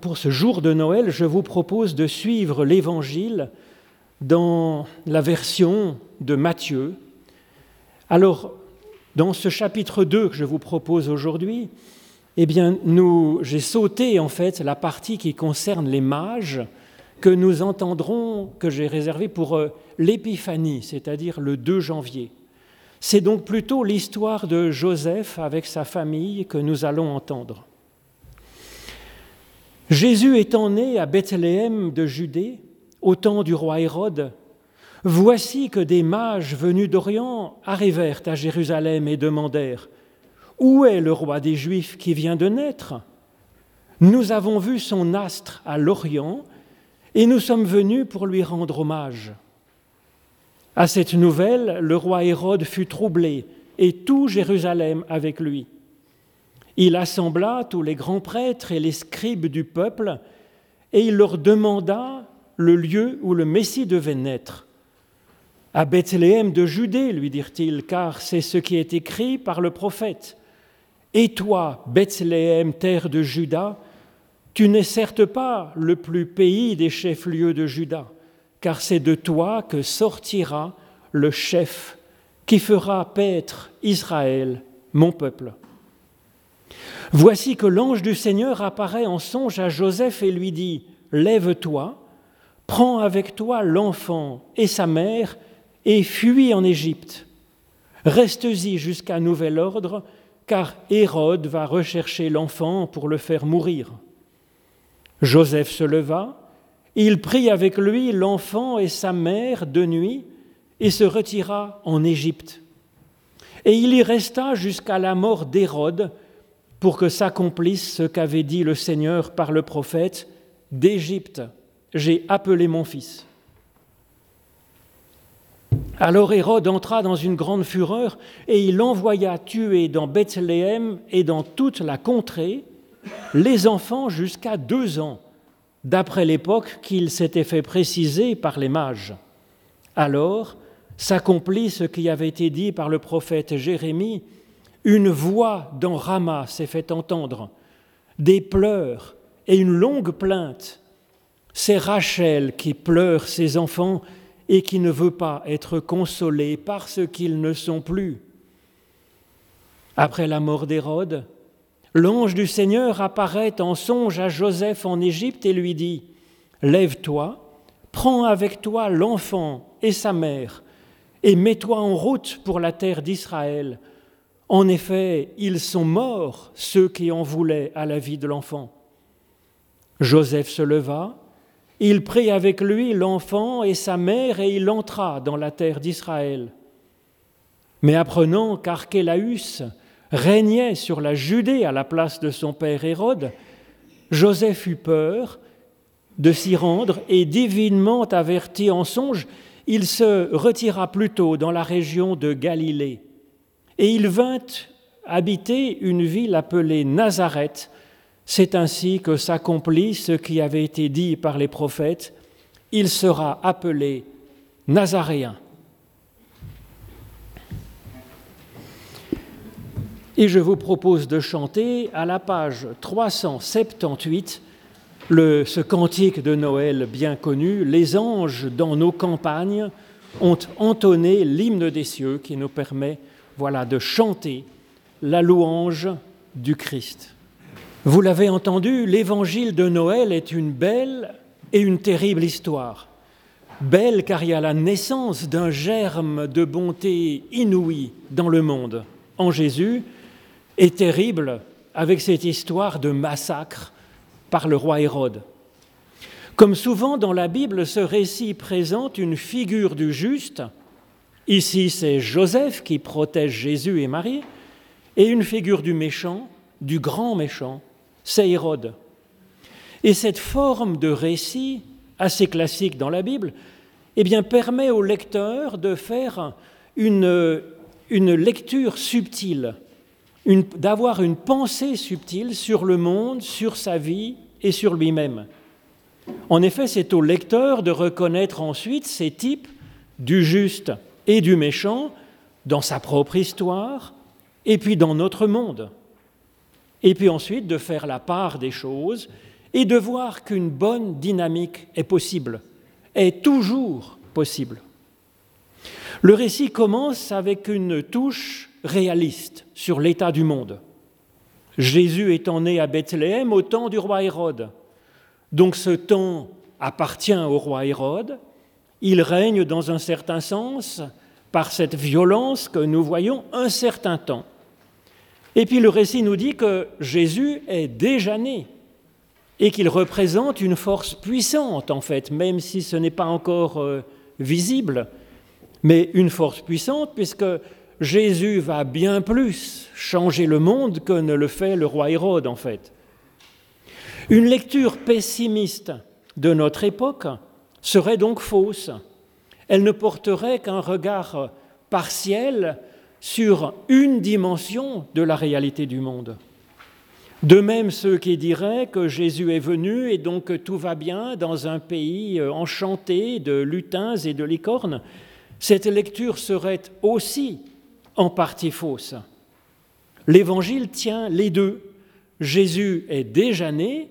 Pour ce jour de Noël, je vous propose de suivre l'Évangile dans la version de Matthieu. Alors, dans ce chapitre 2 que je vous propose aujourd'hui, eh bien, nous, j'ai sauté en fait la partie qui concerne les mages que nous entendrons, que j'ai réservé pour euh, l'épiphanie, c'est-à-dire le 2 janvier. C'est donc plutôt l'histoire de Joseph avec sa famille que nous allons entendre. Jésus étant né à Bethléem de Judée, au temps du roi Hérode, voici que des mages venus d'Orient arrivèrent à Jérusalem et demandèrent Où est le roi des Juifs qui vient de naître? Nous avons vu son astre à l'Orient et nous sommes venus pour lui rendre hommage. À cette nouvelle, le roi Hérode fut troublé et tout Jérusalem avec lui. Il assembla tous les grands prêtres et les scribes du peuple, et il leur demanda le lieu où le Messie devait naître. À Bethléem de Judée, lui dirent-ils, car c'est ce qui est écrit par le prophète. Et toi, Bethléem, terre de Juda, tu n'es certes pas le plus pays des chefs-lieux de Juda, car c'est de toi que sortira le chef qui fera paître Israël, mon peuple. Voici que l'ange du Seigneur apparaît en songe à Joseph et lui dit, Lève-toi, prends avec toi l'enfant et sa mère et fuis en Égypte. Reste-y jusqu'à nouvel ordre, car Hérode va rechercher l'enfant pour le faire mourir. Joseph se leva, il prit avec lui l'enfant et sa mère de nuit et se retira en Égypte. Et il y resta jusqu'à la mort d'Hérode, pour que s'accomplisse ce qu'avait dit le Seigneur par le prophète, d'Égypte, j'ai appelé mon fils. Alors Hérode entra dans une grande fureur et il envoya tuer dans Bethléem et dans toute la contrée les enfants jusqu'à deux ans, d'après l'époque qu'il s'était fait préciser par les mages. Alors s'accomplit ce qui avait été dit par le prophète Jérémie, une voix dans Rama s'est fait entendre, des pleurs et une longue plainte. C'est Rachel qui pleure ses enfants et qui ne veut pas être consolée parce qu'ils ne sont plus. Après la mort d'Hérode, l'ange du Seigneur apparaît en songe à Joseph en Égypte et lui dit, Lève-toi, prends avec toi l'enfant et sa mère, et mets-toi en route pour la terre d'Israël en effet, ils sont morts, ceux qui en voulaient à la vie de l'enfant. Joseph se leva, il prit avec lui l'enfant et sa mère et il entra dans la terre d'Israël. Mais apprenant qu'Archélaüs régnait sur la Judée à la place de son père Hérode, Joseph eut peur de s'y rendre et divinement averti en songe, il se retira plutôt dans la région de Galilée et il vint habiter une ville appelée Nazareth. C'est ainsi que s'accomplit ce qui avait été dit par les prophètes. Il sera appelé Nazaréen. Et je vous propose de chanter à la page 378 le, ce cantique de Noël bien connu, Les anges dans nos campagnes ont entonné l'hymne des cieux qui nous permet voilà, de chanter la louange du Christ. Vous l'avez entendu, l'évangile de Noël est une belle et une terrible histoire. Belle car il y a la naissance d'un germe de bonté inouïe dans le monde en Jésus, et terrible avec cette histoire de massacre par le roi Hérode. Comme souvent dans la Bible, ce récit présente une figure du juste Ici, c'est Joseph qui protège Jésus et Marie, et une figure du méchant, du grand méchant, c'est Hérode. Et cette forme de récit, assez classique dans la Bible, eh bien, permet au lecteur de faire une, une lecture subtile, d'avoir une pensée subtile sur le monde, sur sa vie et sur lui-même. En effet, c'est au lecteur de reconnaître ensuite ces types du juste et du méchant dans sa propre histoire et puis dans notre monde. Et puis ensuite de faire la part des choses et de voir qu'une bonne dynamique est possible, est toujours possible. Le récit commence avec une touche réaliste sur l'état du monde. Jésus étant né à Bethléem au temps du roi Hérode. Donc ce temps appartient au roi Hérode. Il règne dans un certain sens par cette violence que nous voyons un certain temps. Et puis le récit nous dit que Jésus est déjà né et qu'il représente une force puissante en fait, même si ce n'est pas encore euh, visible, mais une force puissante puisque Jésus va bien plus changer le monde que ne le fait le roi Hérode en fait. Une lecture pessimiste de notre époque serait donc fausse. Elle ne porterait qu'un regard partiel sur une dimension de la réalité du monde. De même ceux qui diraient que Jésus est venu et donc tout va bien dans un pays enchanté de lutins et de licornes, cette lecture serait aussi en partie fausse. L'Évangile tient les deux. Jésus est déjà né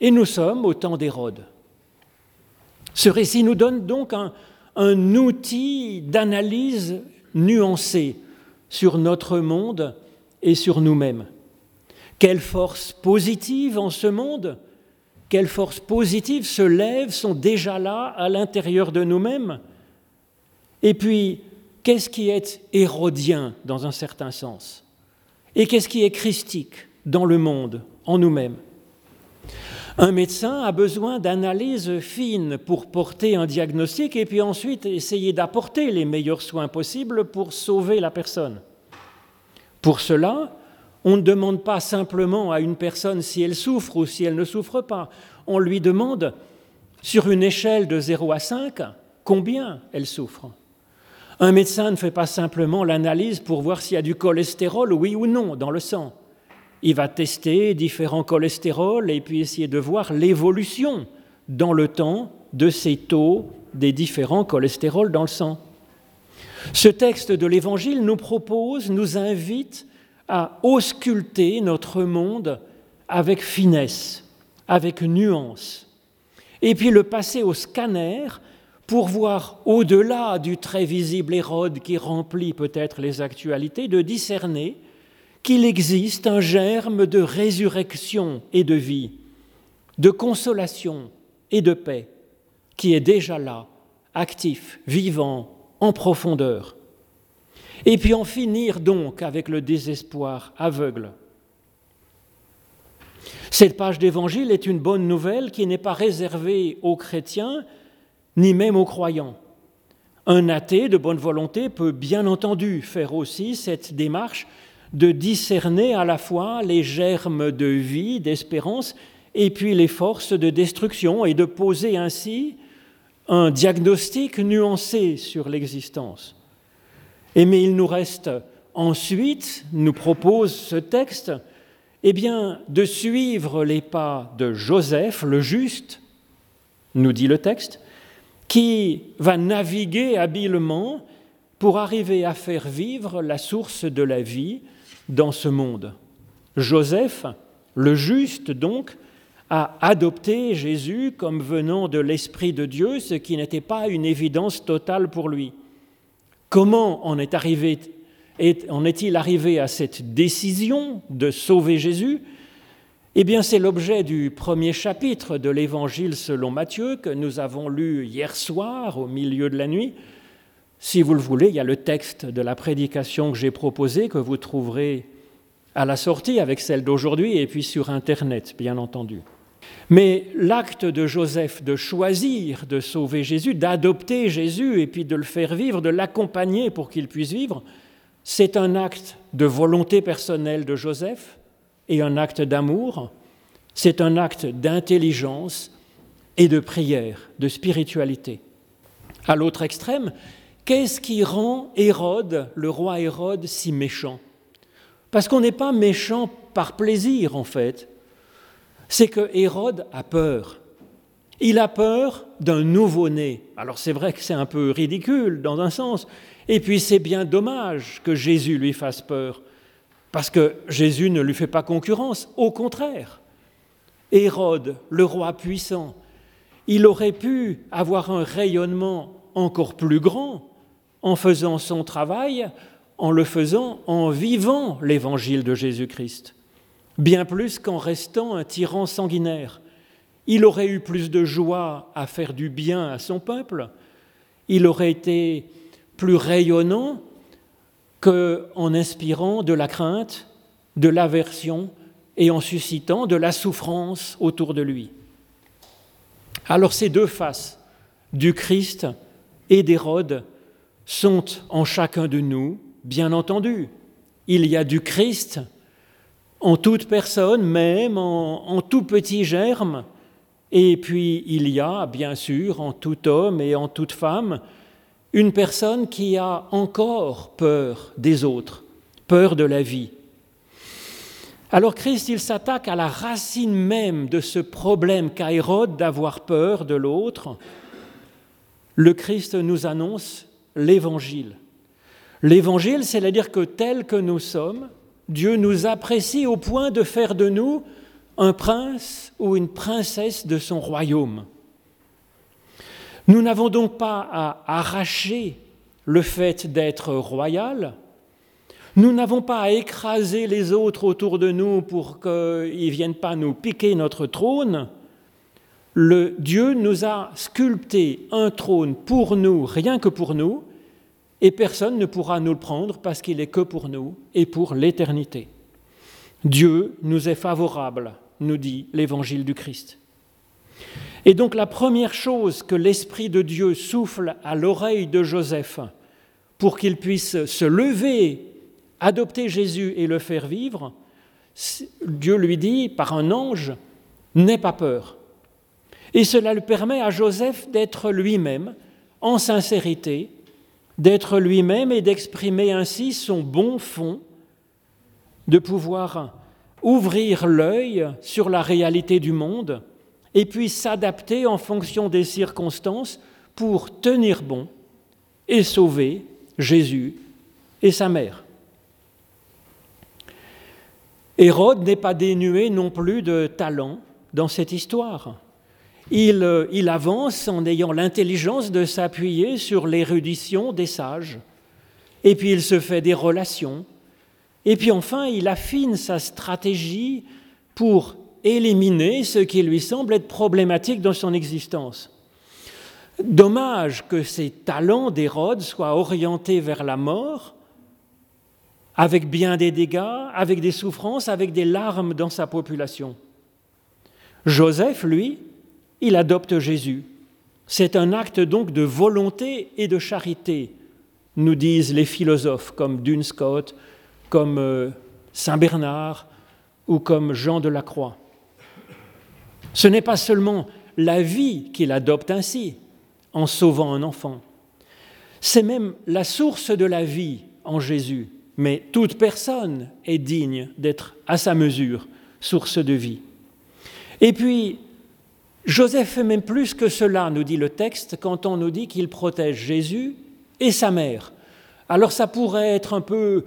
et nous sommes au temps d'Hérode. Ce récit nous donne donc un, outil d'analyse nuancée sur notre monde et sur nous-mêmes. Quelle force positive en ce monde, quelles forces positives se lèvent, sont déjà là à l'intérieur de nous-mêmes. Et puis, qu'est-ce qui est hérodien dans un certain sens? Et qu'est-ce qui est christique dans le monde, en nous-mêmes? Un médecin a besoin d'analyses fines pour porter un diagnostic et puis ensuite essayer d'apporter les meilleurs soins possibles pour sauver la personne. Pour cela, on ne demande pas simplement à une personne si elle souffre ou si elle ne souffre pas. On lui demande, sur une échelle de 0 à 5, combien elle souffre. Un médecin ne fait pas simplement l'analyse pour voir s'il y a du cholestérol, oui ou non, dans le sang. Il va tester différents cholestérols et puis essayer de voir l'évolution dans le temps de ces taux des différents cholestérols dans le sang. Ce texte de l'Évangile nous propose, nous invite à ausculter notre monde avec finesse, avec nuance, et puis le passer au scanner pour voir au-delà du très visible Hérode qui remplit peut-être les actualités, de discerner qu'il existe un germe de résurrection et de vie, de consolation et de paix qui est déjà là, actif, vivant, en profondeur. Et puis en finir donc avec le désespoir aveugle. Cette page d'évangile est une bonne nouvelle qui n'est pas réservée aux chrétiens, ni même aux croyants. Un athée de bonne volonté peut bien entendu faire aussi cette démarche de discerner à la fois les germes de vie, d'espérance, et puis les forces de destruction, et de poser ainsi un diagnostic nuancé sur l'existence. Et mais il nous reste ensuite, nous propose ce texte, eh bien, de suivre les pas de Joseph, le juste, nous dit le texte, qui va naviguer habilement pour arriver à faire vivre la source de la vie dans ce monde. Joseph, le juste donc, a adopté Jésus comme venant de l'Esprit de Dieu, ce qui n'était pas une évidence totale pour lui. Comment en est-il arrivé à cette décision de sauver Jésus? Eh bien, c'est l'objet du premier chapitre de l'Évangile selon Matthieu que nous avons lu hier soir au milieu de la nuit. Si vous le voulez, il y a le texte de la prédication que j'ai proposé que vous trouverez à la sortie avec celle d'aujourd'hui et puis sur Internet, bien entendu. Mais l'acte de Joseph de choisir de sauver Jésus, d'adopter Jésus et puis de le faire vivre, de l'accompagner pour qu'il puisse vivre, c'est un acte de volonté personnelle de Joseph, et un acte d'amour, c'est un acte d'intelligence et de prière, de spiritualité. À l'autre extrême, qu'est-ce qui rend Hérode, le roi Hérode, si méchant? Parce qu'on n'est pas méchant par plaisir, en fait. C'est que Hérode a peur. Il a peur d'un nouveau-né. Alors c'est vrai que c'est un peu ridicule dans un sens. Et puis c'est bien dommage que Jésus lui fasse peur. Parce que Jésus ne lui fait pas concurrence, au contraire. Hérode, le roi puissant, il aurait pu avoir un rayonnement encore plus grand en faisant son travail, en le faisant en vivant l'évangile de Jésus-Christ, bien plus qu'en restant un tyran sanguinaire. Il aurait eu plus de joie à faire du bien à son peuple, il aurait été plus rayonnant qu'en inspirant de la crainte, de l'aversion et en suscitant de la souffrance autour de lui. Alors ces deux faces du Christ et d'Hérode sont en chacun de nous, bien entendu. Il y a du Christ en toute personne, même en, tout petit germe, et puis il y a, bien sûr, en tout homme et en toute femme, une personne qui a encore peur des autres, peur de la vie. Alors Christ, il s'attaque à la racine même de ce problème qu'a Hérode d'avoir peur de l'autre. Le Christ nous annonce l'Évangile. L'Évangile, c'est-à-dire que tel que nous sommes, Dieu nous apprécie au point de faire de nous un prince ou une princesse de son royaume. Nous n'avons donc pas à arracher le fait d'être royal, nous n'avons pas à écraser les autres autour de nous pour qu'ils ne viennent pas nous piquer notre trône. Le Dieu nous a sculpté un trône pour nous, rien que pour nous, et personne ne pourra nous le prendre parce qu'il est que pour nous et pour l'éternité. Dieu nous est favorable, nous dit l'évangile du Christ. Et donc la première chose que l'Esprit de Dieu souffle à l'oreille de Joseph pour qu'il puisse se lever adopter Jésus et le faire vivre, Dieu lui dit par un ange, n'aie pas peur. Et cela lui permet à Joseph d'être lui-même, en sincérité, d'être lui-même et d'exprimer ainsi son bon fond, de pouvoir ouvrir l'œil sur la réalité du monde et puis s'adapter en fonction des circonstances pour tenir bon et sauver Jésus et sa mère. Hérode n'est pas dénué non plus de talent dans cette histoire. Il, euh, il avance en ayant l'intelligence de s'appuyer sur l'érudition des sages, et puis il se fait des relations, et puis enfin il affine sa stratégie pour éliminer ce qui lui semble être problématique dans son existence. Dommage que ces talents d'Hérode soient orientés vers la mort, avec bien des dégâts, avec des souffrances, avec des larmes dans sa population. Joseph, lui, il adopte Jésus. C'est un acte donc de volonté et de charité, nous disent les philosophes comme Duns Scott, comme euh, Saint Bernard ou comme Jean de la Croix. Ce n'est pas seulement la vie qu'il adopte ainsi, en sauvant un enfant, c'est même la source de la vie en Jésus mais toute personne est digne d'être à sa mesure, source de vie. Et puis, Joseph fait même plus que cela, nous dit le texte, quand on nous dit qu'il protège Jésus et sa mère. Alors ça pourrait être un peu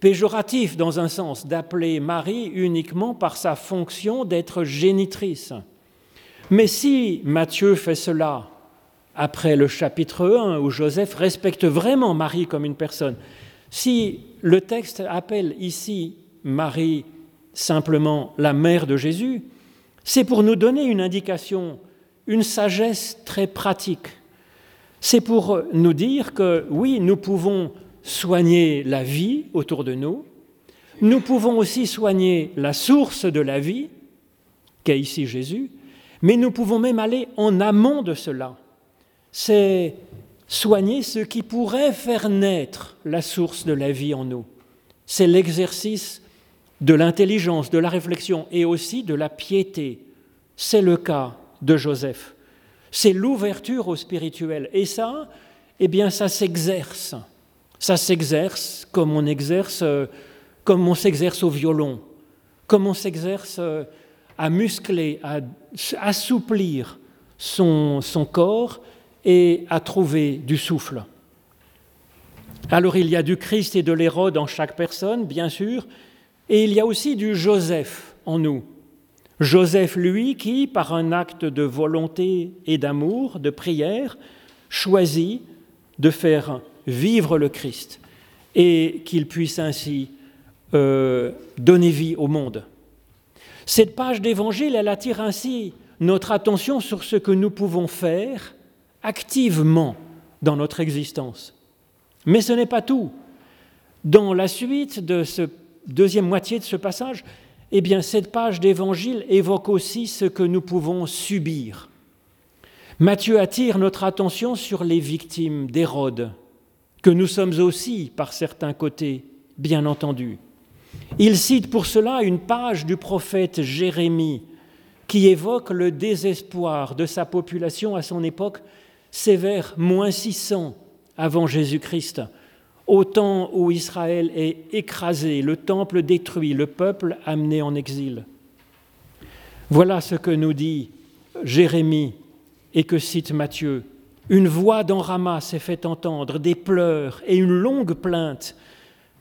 péjoratif dans un sens d'appeler Marie uniquement par sa fonction d'être génitrice. Mais si Matthieu fait cela après le chapitre 1 où Joseph respecte vraiment Marie comme une personne, si le texte appelle ici Marie simplement la mère de Jésus, c'est pour nous donner une indication, une sagesse très pratique. C'est pour nous dire que oui, nous pouvons soigner la vie autour de nous, nous pouvons aussi soigner la source de la vie, qu'est ici Jésus, mais nous pouvons même aller en amont de cela. C'est soigner ce qui pourrait faire naître la source de la vie en nous. C'est l'exercice de l'intelligence, de la réflexion et aussi de la piété. C'est le cas de Joseph. C'est l'ouverture au spirituel. Et ça, eh bien, ça s'exerce. Ça s'exerce comme on exerce, comme on s'exerce au violon, comme on s'exerce à muscler, à assouplir son, son corps et à trouver du souffle. Alors il y a du Christ et de l'Hérode en chaque personne, bien sûr, et il y a aussi du Joseph en nous. Joseph, lui, qui, par un acte de volonté et d'amour, de prière, choisit de faire vivre le Christ et qu'il puisse ainsi euh, donner vie au monde. Cette page d'évangile, elle attire ainsi notre attention sur ce que nous pouvons faire activement dans notre existence. Mais ce n'est pas tout. Dans la suite de ce deuxième moitié de ce passage, eh cette page d'évangile évoque aussi ce que nous pouvons subir. Matthieu attire notre attention sur les victimes d'Hérode, que nous sommes aussi par certains côtés, bien entendu. Il cite pour cela une page du prophète Jérémie qui évoque le désespoir de sa population à son époque, sévère moins 600 avant Jésus-Christ, au temps où Israël est écrasé, le temple détruit, le peuple amené en exil. Voilà ce que nous dit Jérémie et que cite Matthieu. Une voix dans Rama s'est fait entendre, des pleurs et une longue plainte.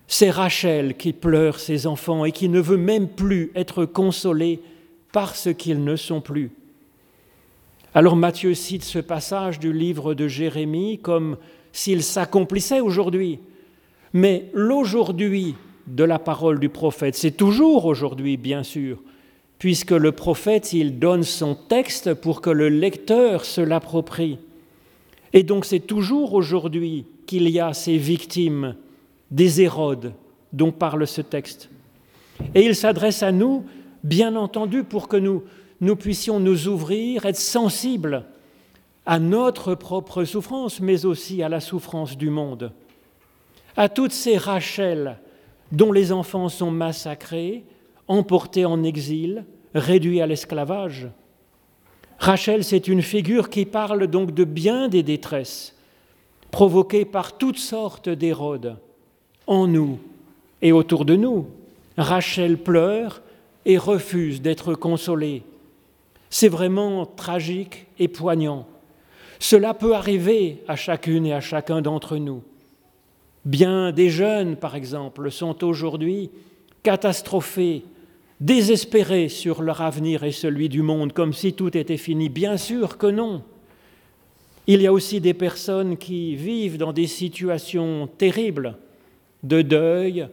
C'est Rachel qui pleure ses enfants et qui ne veut même plus être consolée parce qu'ils ne sont plus. Alors Matthieu cite ce passage du livre de Jérémie comme s'il s'accomplissait aujourd'hui. Mais l'aujourd'hui de la parole du prophète, c'est toujours aujourd'hui, bien sûr, puisque le prophète, il donne son texte pour que le lecteur se l'approprie. Et donc c'est toujours aujourd'hui qu'il y a ces victimes des Hérodes dont parle ce texte. Et il s'adresse à nous, bien entendu, pour que nous, nous puissions nous ouvrir, être sensibles à notre propre souffrance, mais aussi à la souffrance du monde à toutes ces Rachel dont les enfants sont massacrés, emportés en exil, réduits à l'esclavage. Rachel, c'est une figure qui parle donc de bien des détresses provoquées par toutes sortes d'érodes en nous et autour de nous. Rachel pleure et refuse d'être consolée. C'est vraiment tragique et poignant. Cela peut arriver à chacune et à chacun d'entre nous. Bien des jeunes, par exemple, sont aujourd'hui catastrophés, désespérés sur leur avenir et celui du monde, comme si tout était fini. Bien sûr que non. Il y a aussi des personnes qui vivent dans des situations terribles de deuil,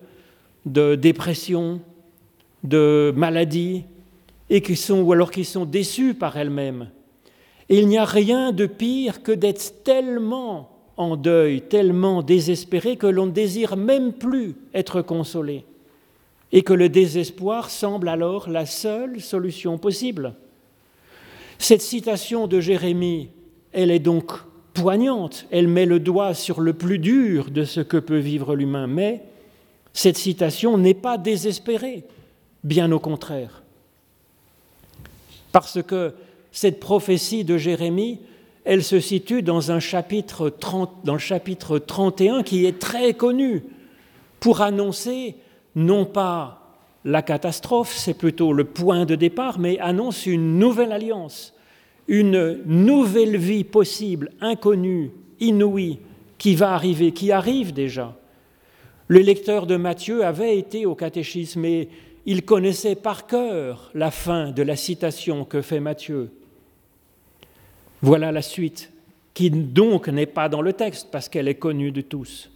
de dépression, de maladie, et qui sont, ou alors qui sont déçues par elles-mêmes. Et il n'y a rien de pire que d'être tellement en deuil, tellement désespéré que l'on ne désire même plus être consolé, et que le désespoir semble alors la seule solution possible. Cette citation de Jérémie, elle est donc poignante, elle met le doigt sur le plus dur de ce que peut vivre l'humain, mais cette citation n'est pas désespérée, bien au contraire. Parce que cette prophétie de Jérémie elle se situe dans, un chapitre dans le chapitre 31 qui est très connu pour annoncer non pas la catastrophe, c'est plutôt le point de départ, mais annonce une nouvelle alliance, une nouvelle vie possible, inconnue, inouïe, qui va arriver, qui arrive déjà. Le lecteur de Matthieu avait été au catéchisme et il connaissait par cœur la fin de la citation que fait Matthieu. Voilà la suite, qui donc n'est pas dans le texte parce qu'elle est connue de tous.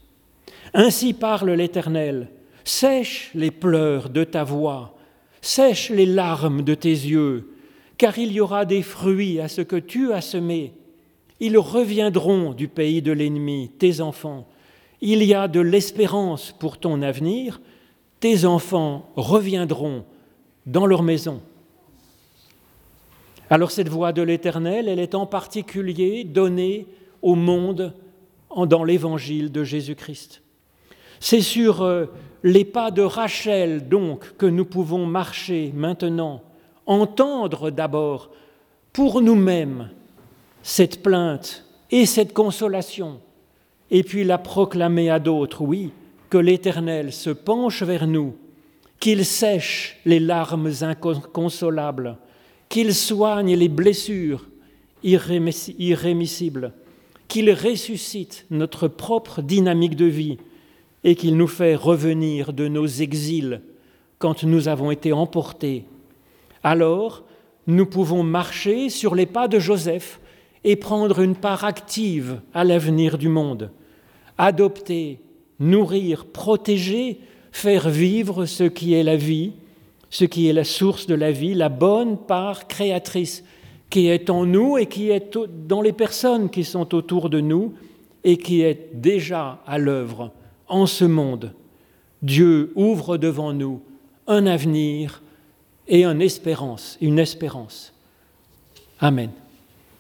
Ainsi parle l'Éternel, sèche les pleurs de ta voix, sèche les larmes de tes yeux, car il y aura des fruits à ce que tu as semé. Ils reviendront du pays de l'ennemi, tes enfants. Il y a de l'espérance pour ton avenir, tes enfants reviendront dans leur maison. Alors cette voix de l'Éternel, elle est en particulier donnée au monde dans l'évangile de Jésus-Christ. C'est sur euh, les pas de Rachel, donc, que nous pouvons marcher maintenant, entendre d'abord pour nous-mêmes cette plainte et cette consolation, et puis la proclamer à d'autres, oui, que l'Éternel se penche vers nous, qu'il sèche les larmes inconsolables, qu'il soigne les blessures irrémissibles, qu'il ressuscite notre propre dynamique de vie et qu'il nous fait revenir de nos exils quand nous avons été emportés. Alors, nous pouvons marcher sur les pas de Joseph et prendre une part active à l'avenir du monde, adopter, nourrir, protéger, faire vivre ce qui est la vie, ce qui est la source de la vie, la bonne part créatrice qui est en nous et qui est dans les personnes qui sont autour de nous et qui est déjà à l'œuvre en ce monde. Dieu ouvre devant nous un avenir et une espérance, une espérance. Amen.